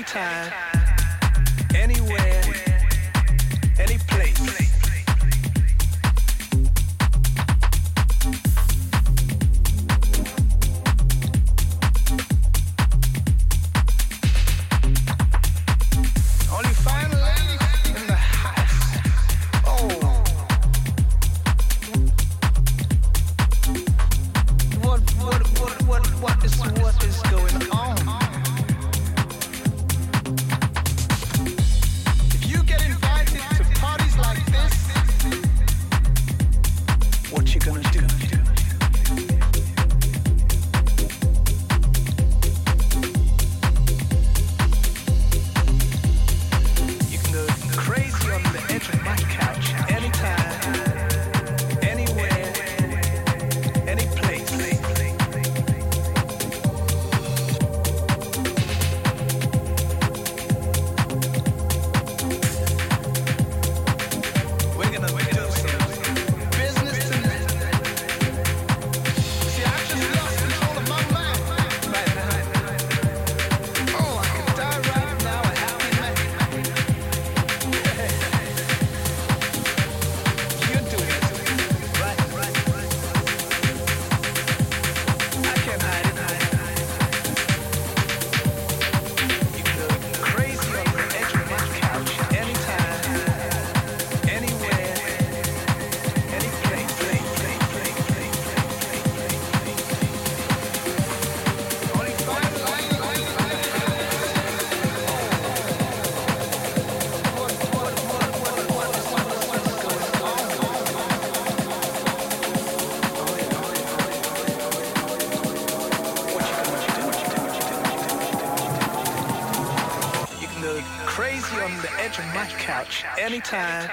anytime, anywhere, any place. Couch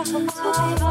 I'm sorry.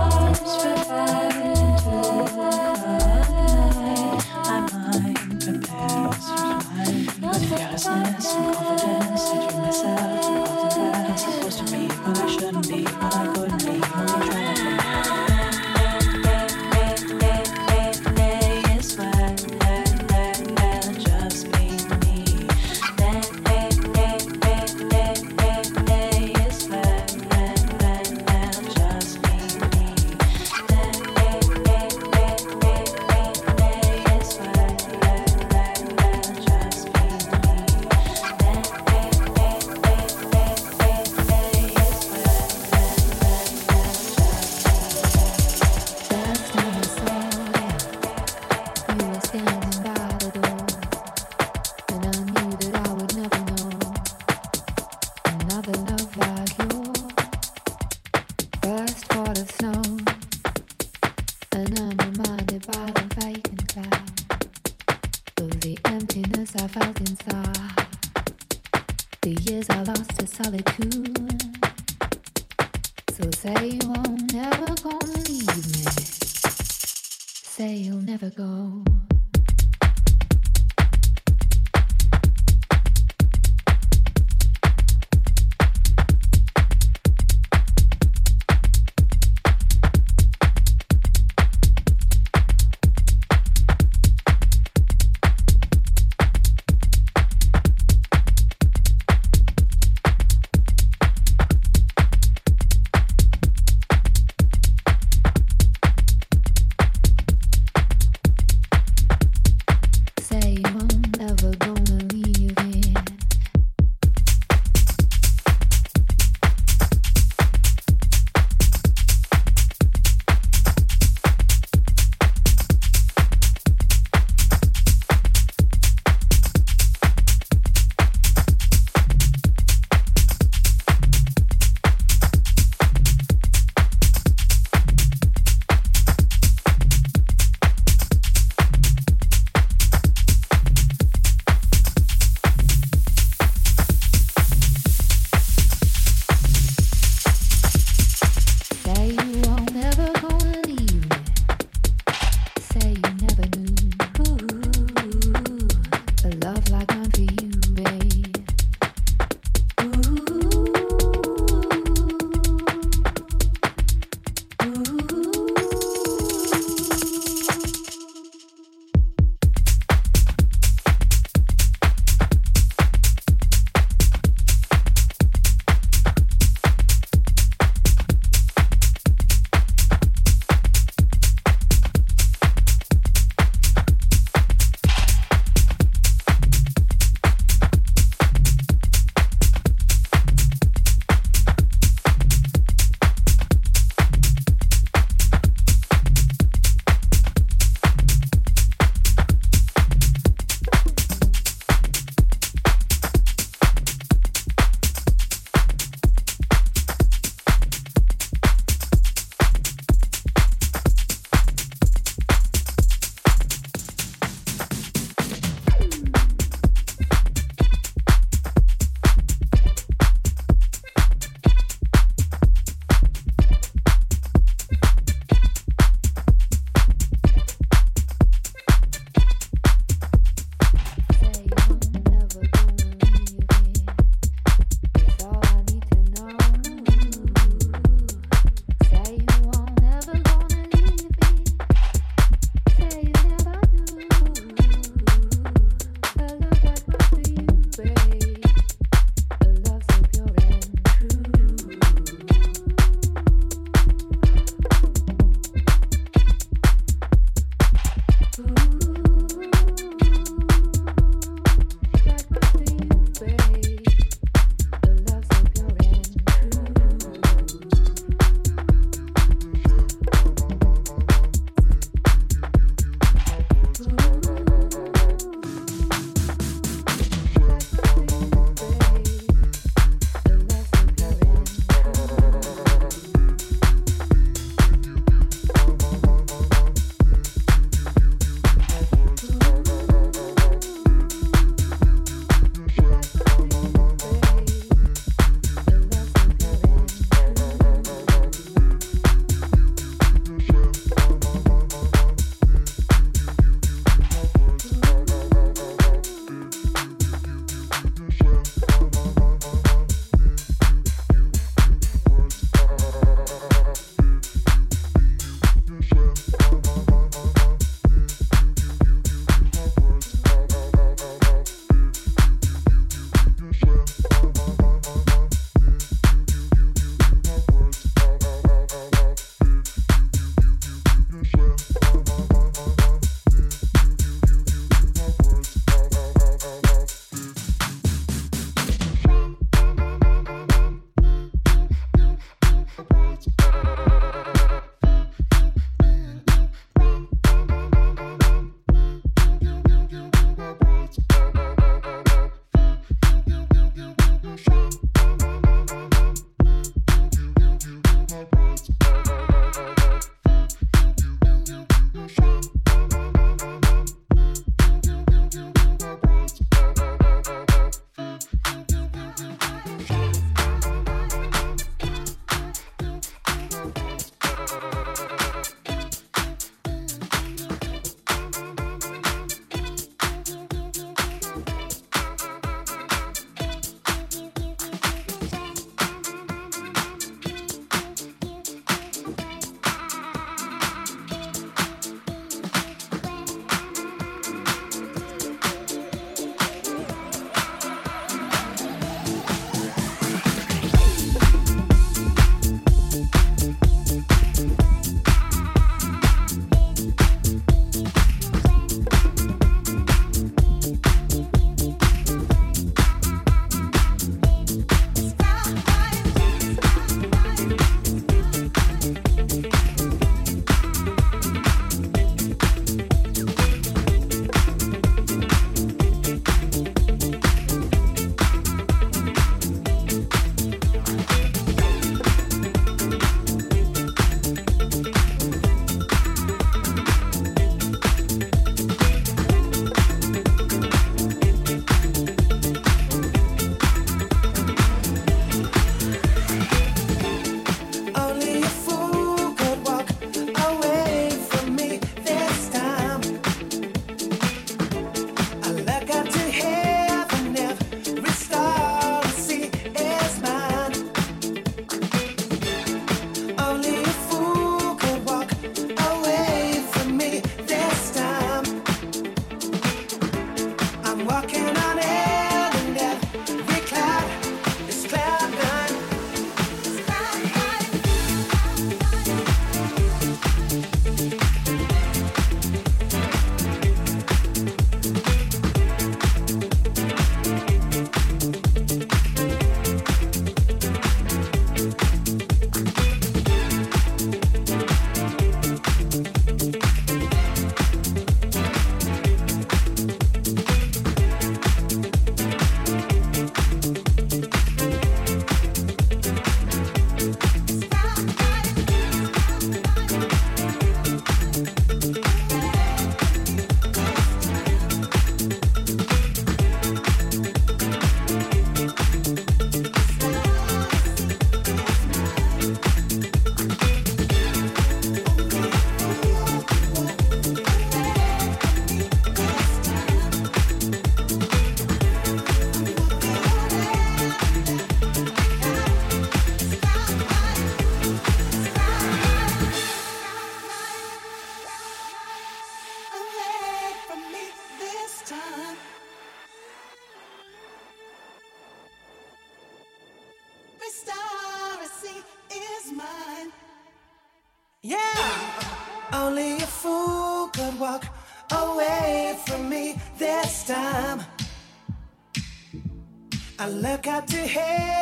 I got to heaven.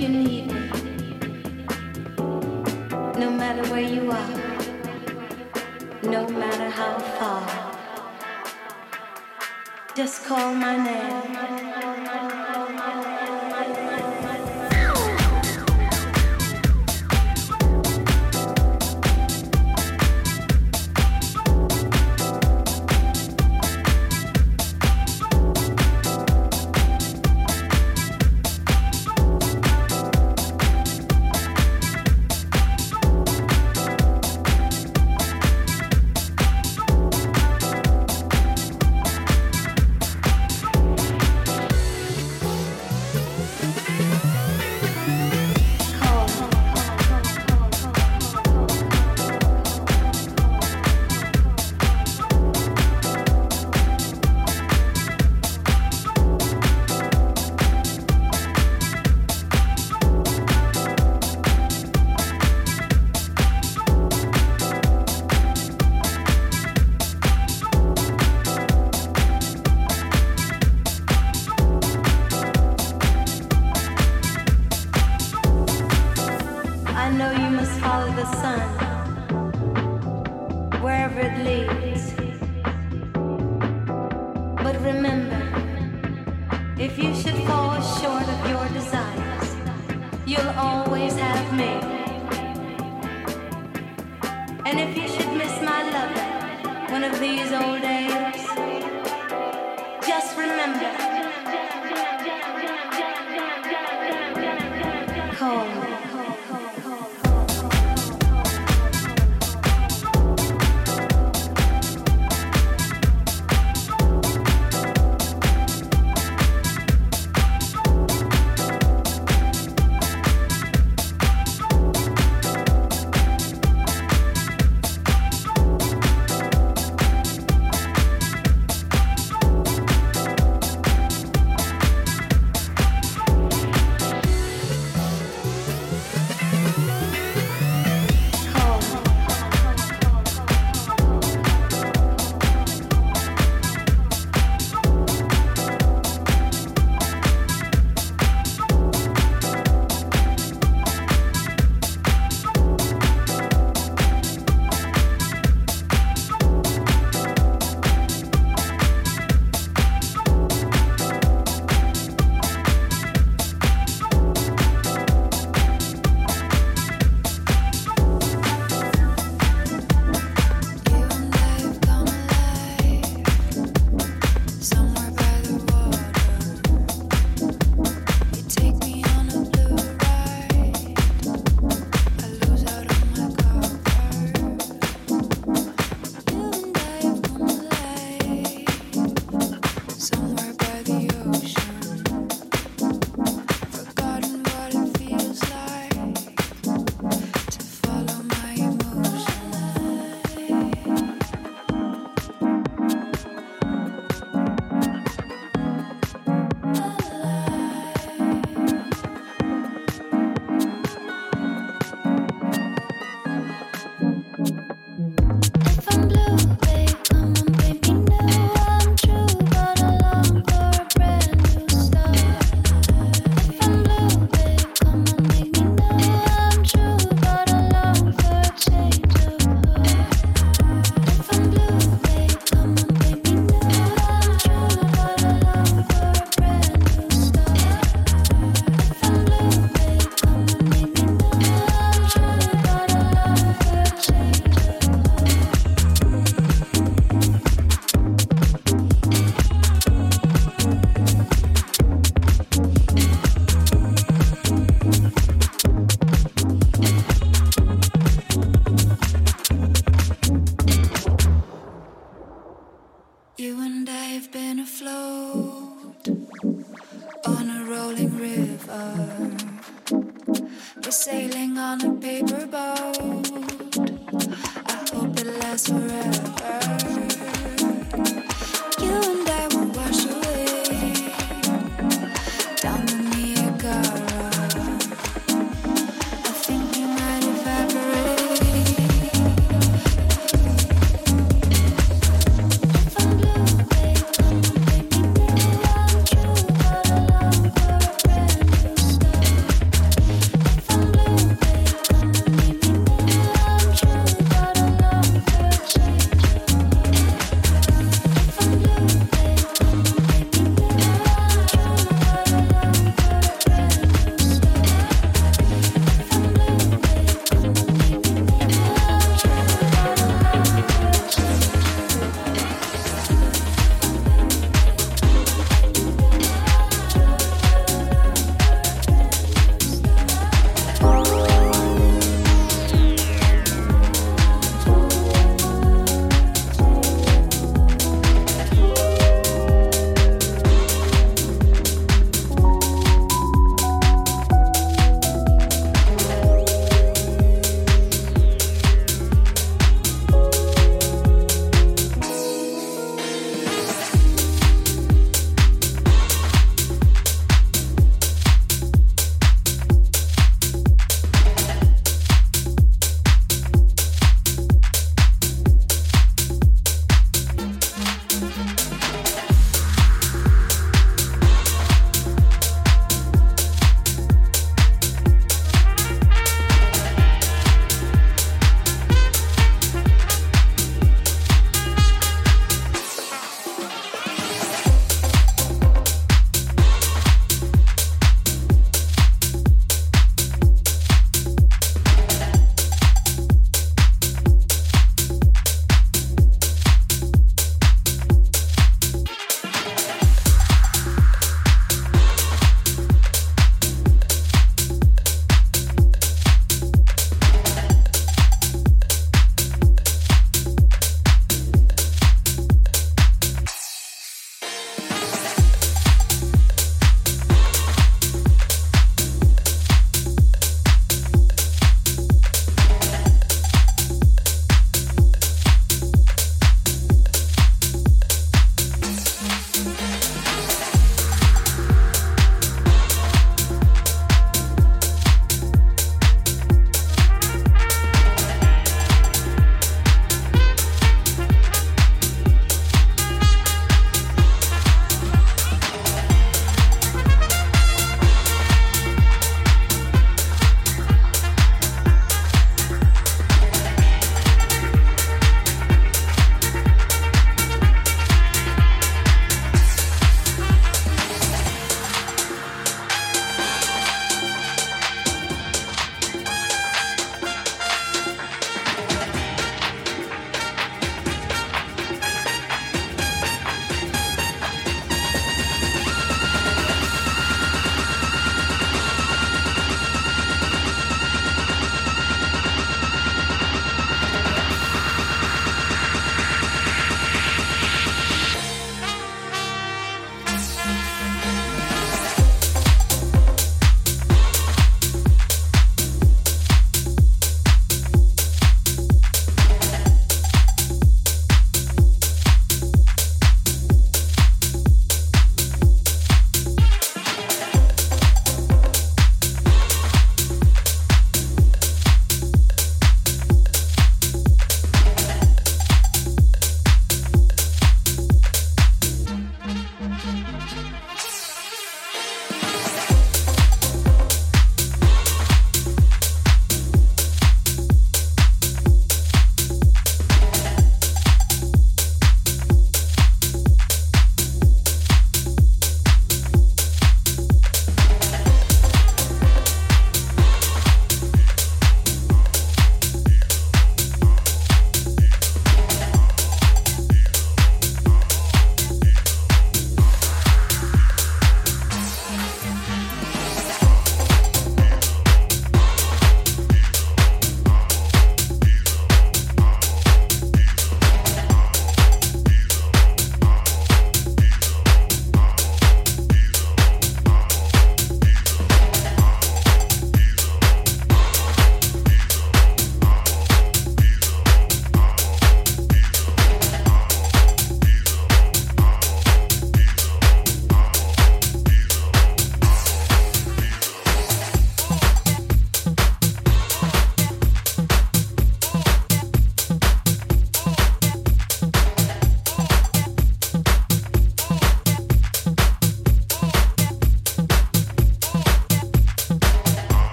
you need me, no matter where you are, no matter how far. Just call my name.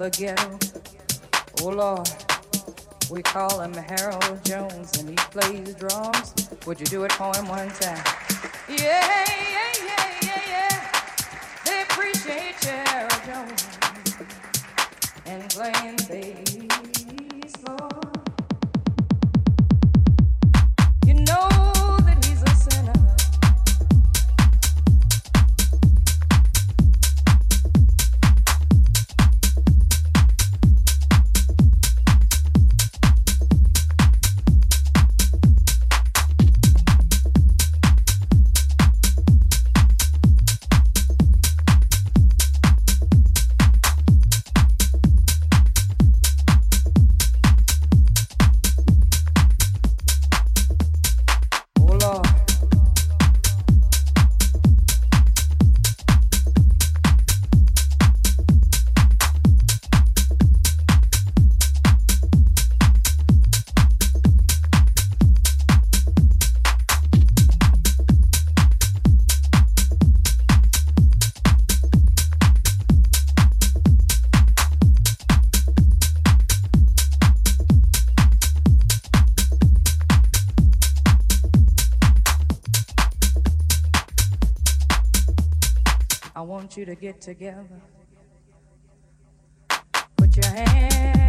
The ghetto. Oh Lord, we call him Harold Jones and he plays drums. Would you do it for him one time? You to get together. Put your hands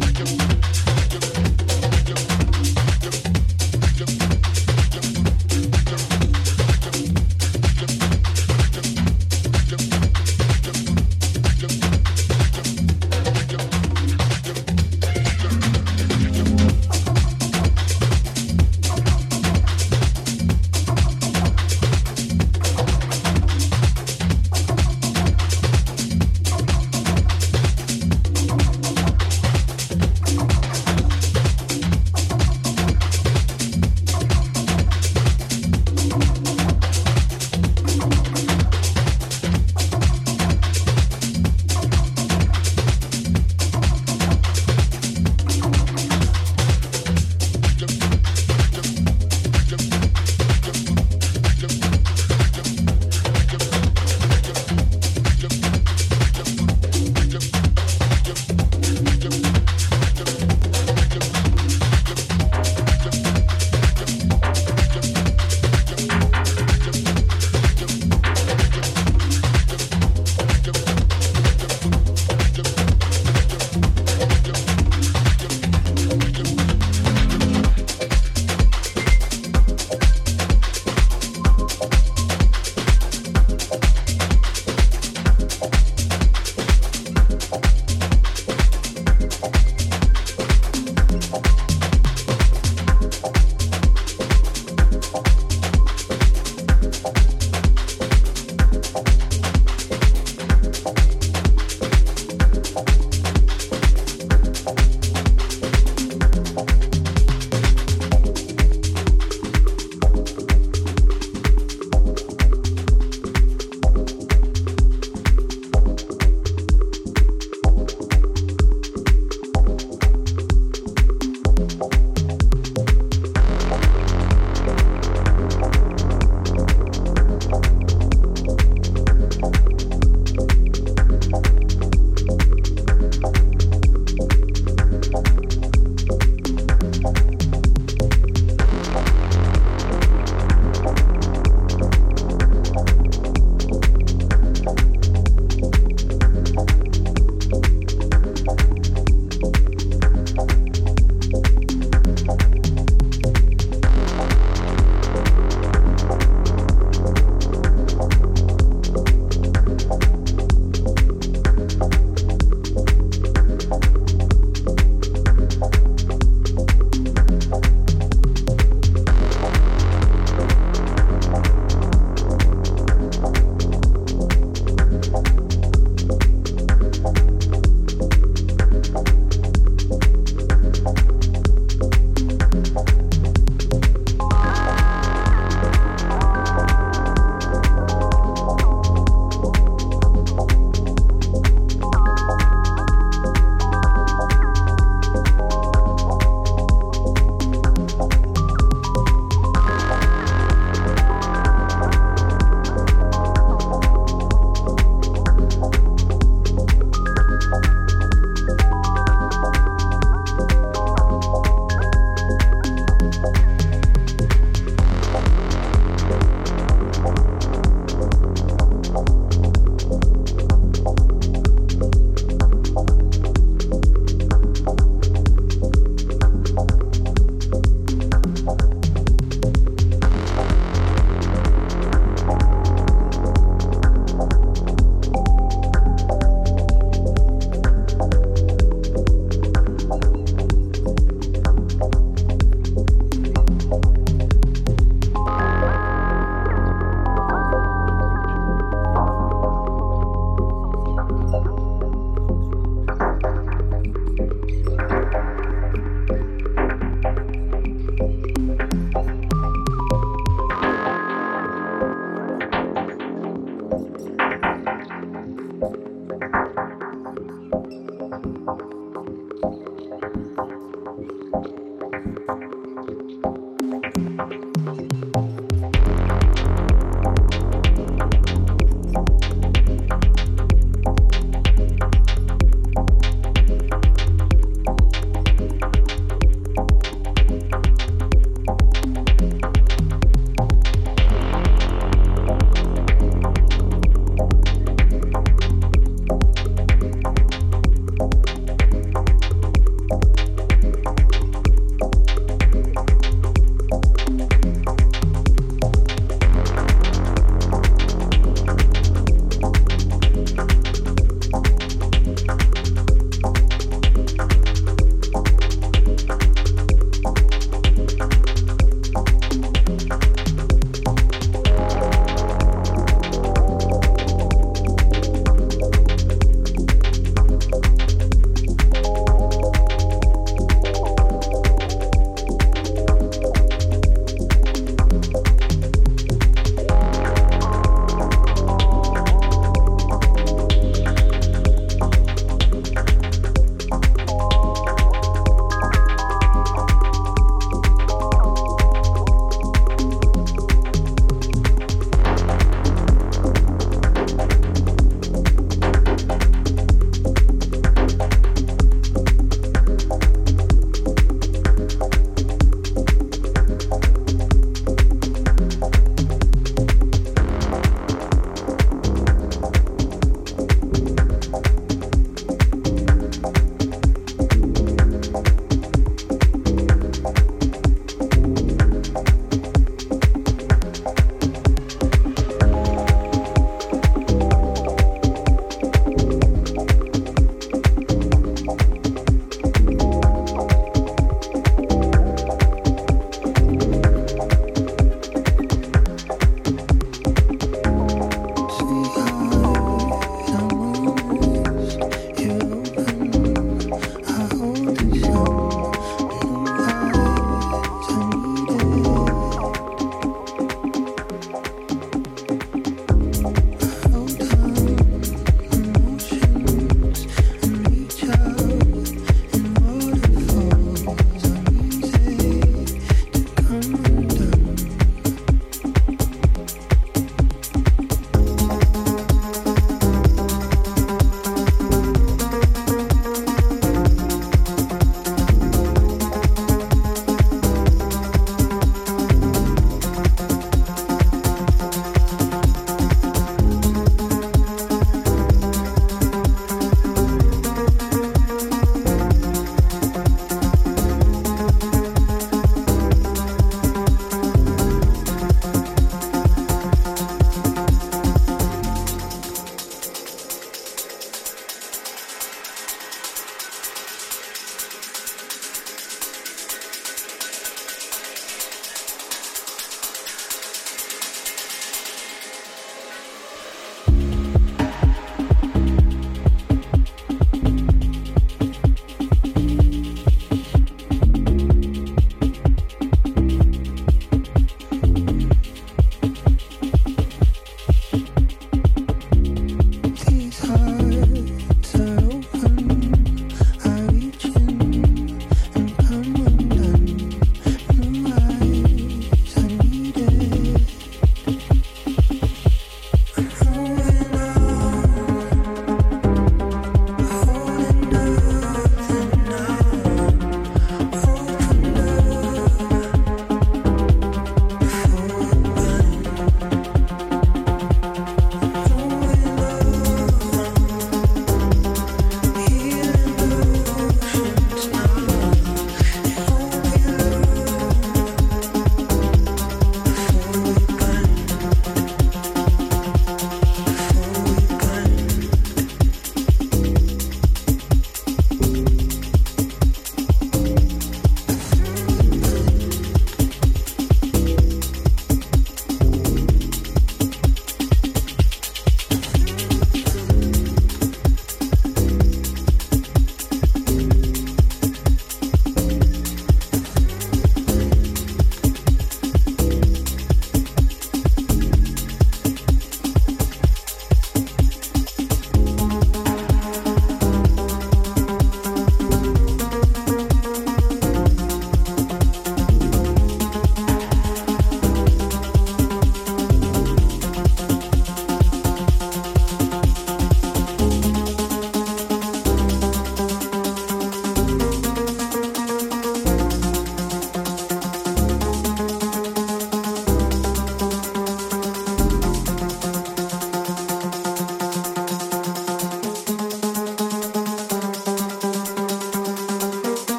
like a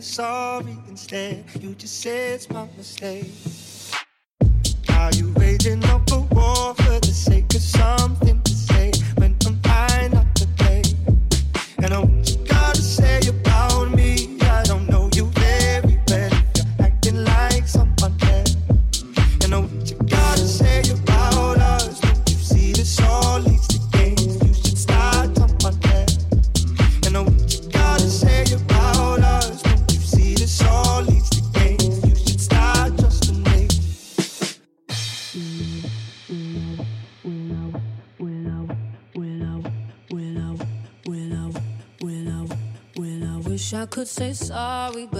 you're sorry instead. You just say it's my mistake. say sorry, but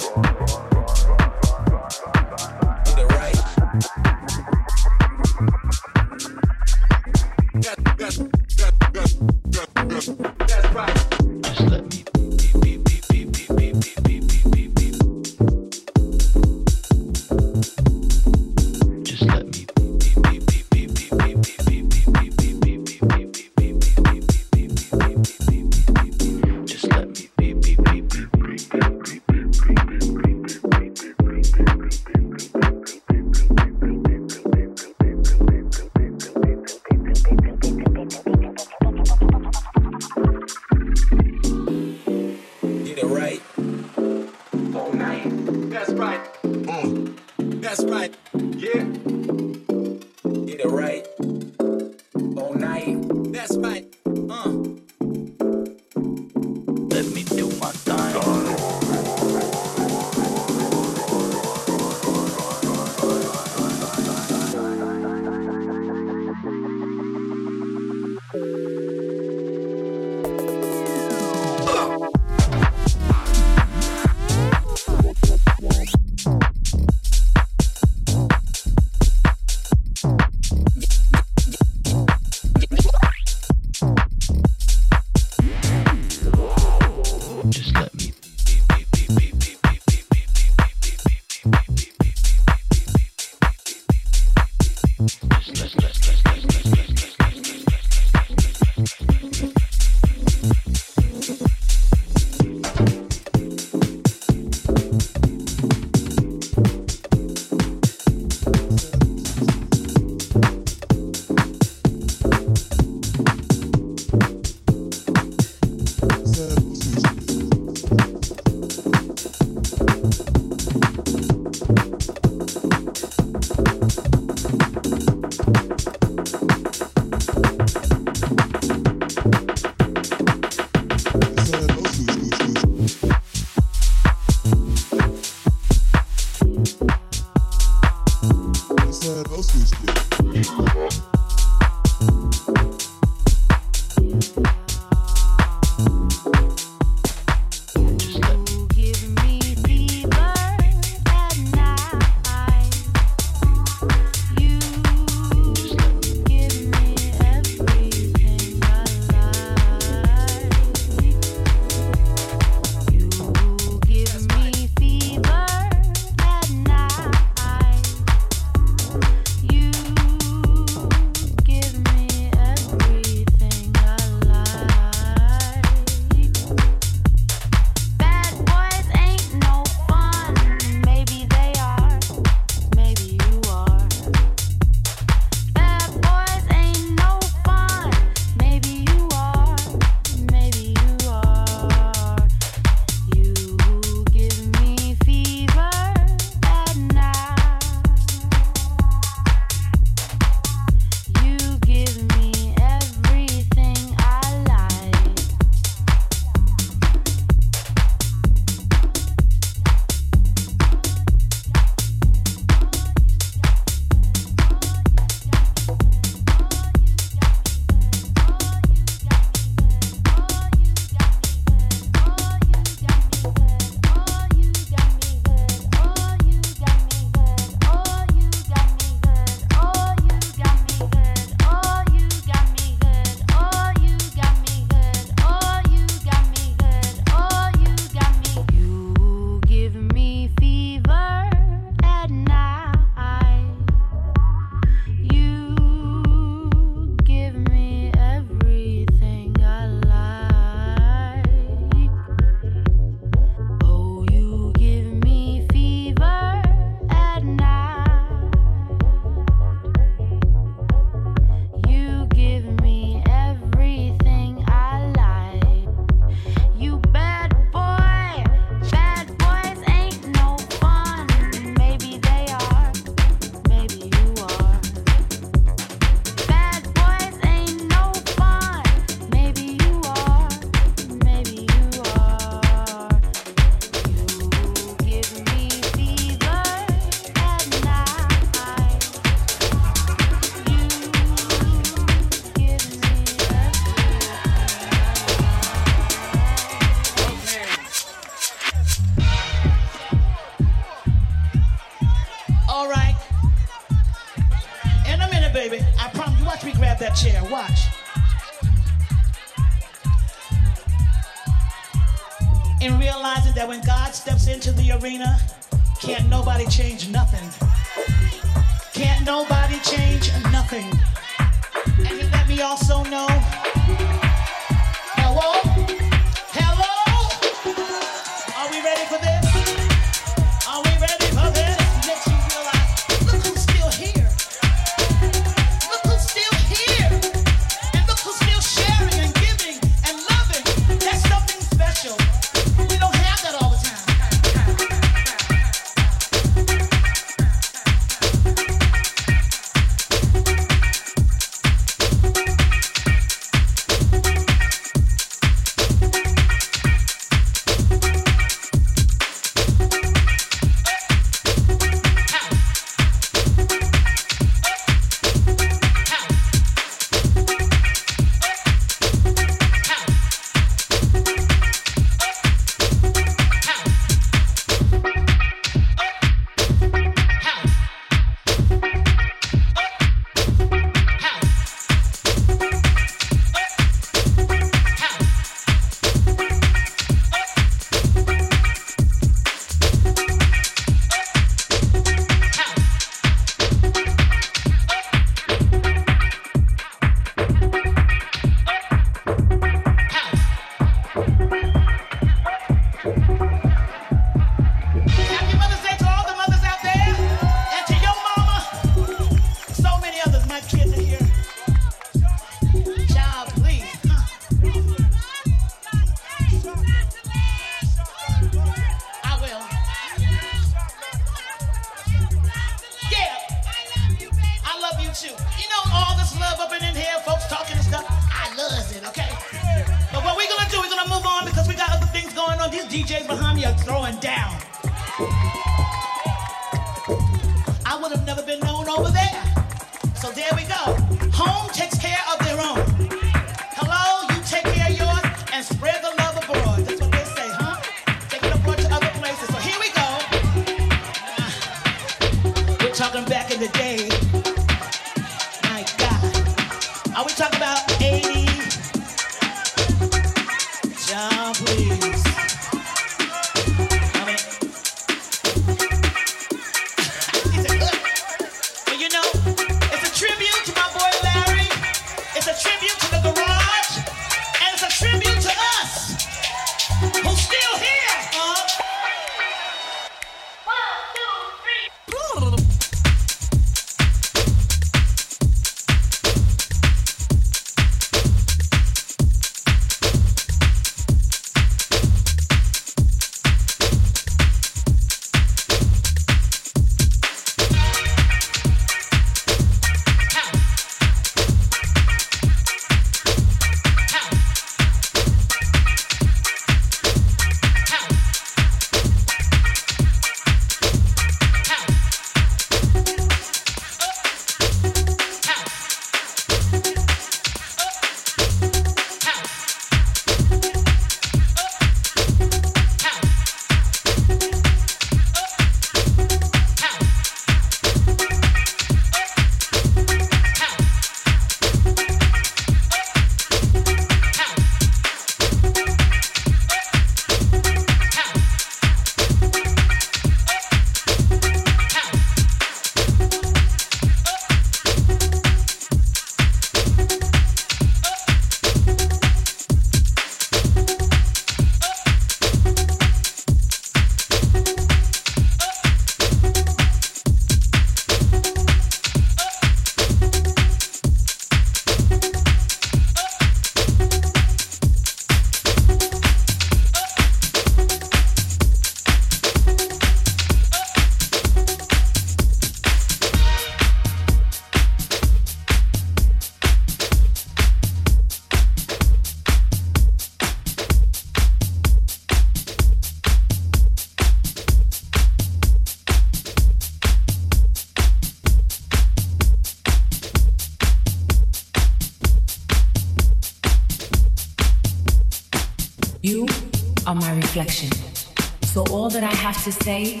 To say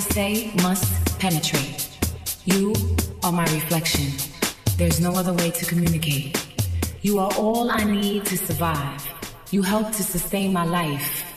to say must penetrate. You are my reflection. There's no other way to communicate. You are all I need to survive. You help to sustain my life.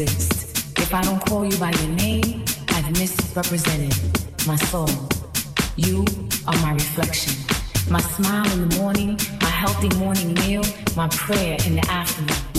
Exist. If I don't call you by your name, I've misrepresented my soul. You are my reflection. My smile in the morning, my healthy morning meal, my prayer in the afternoon.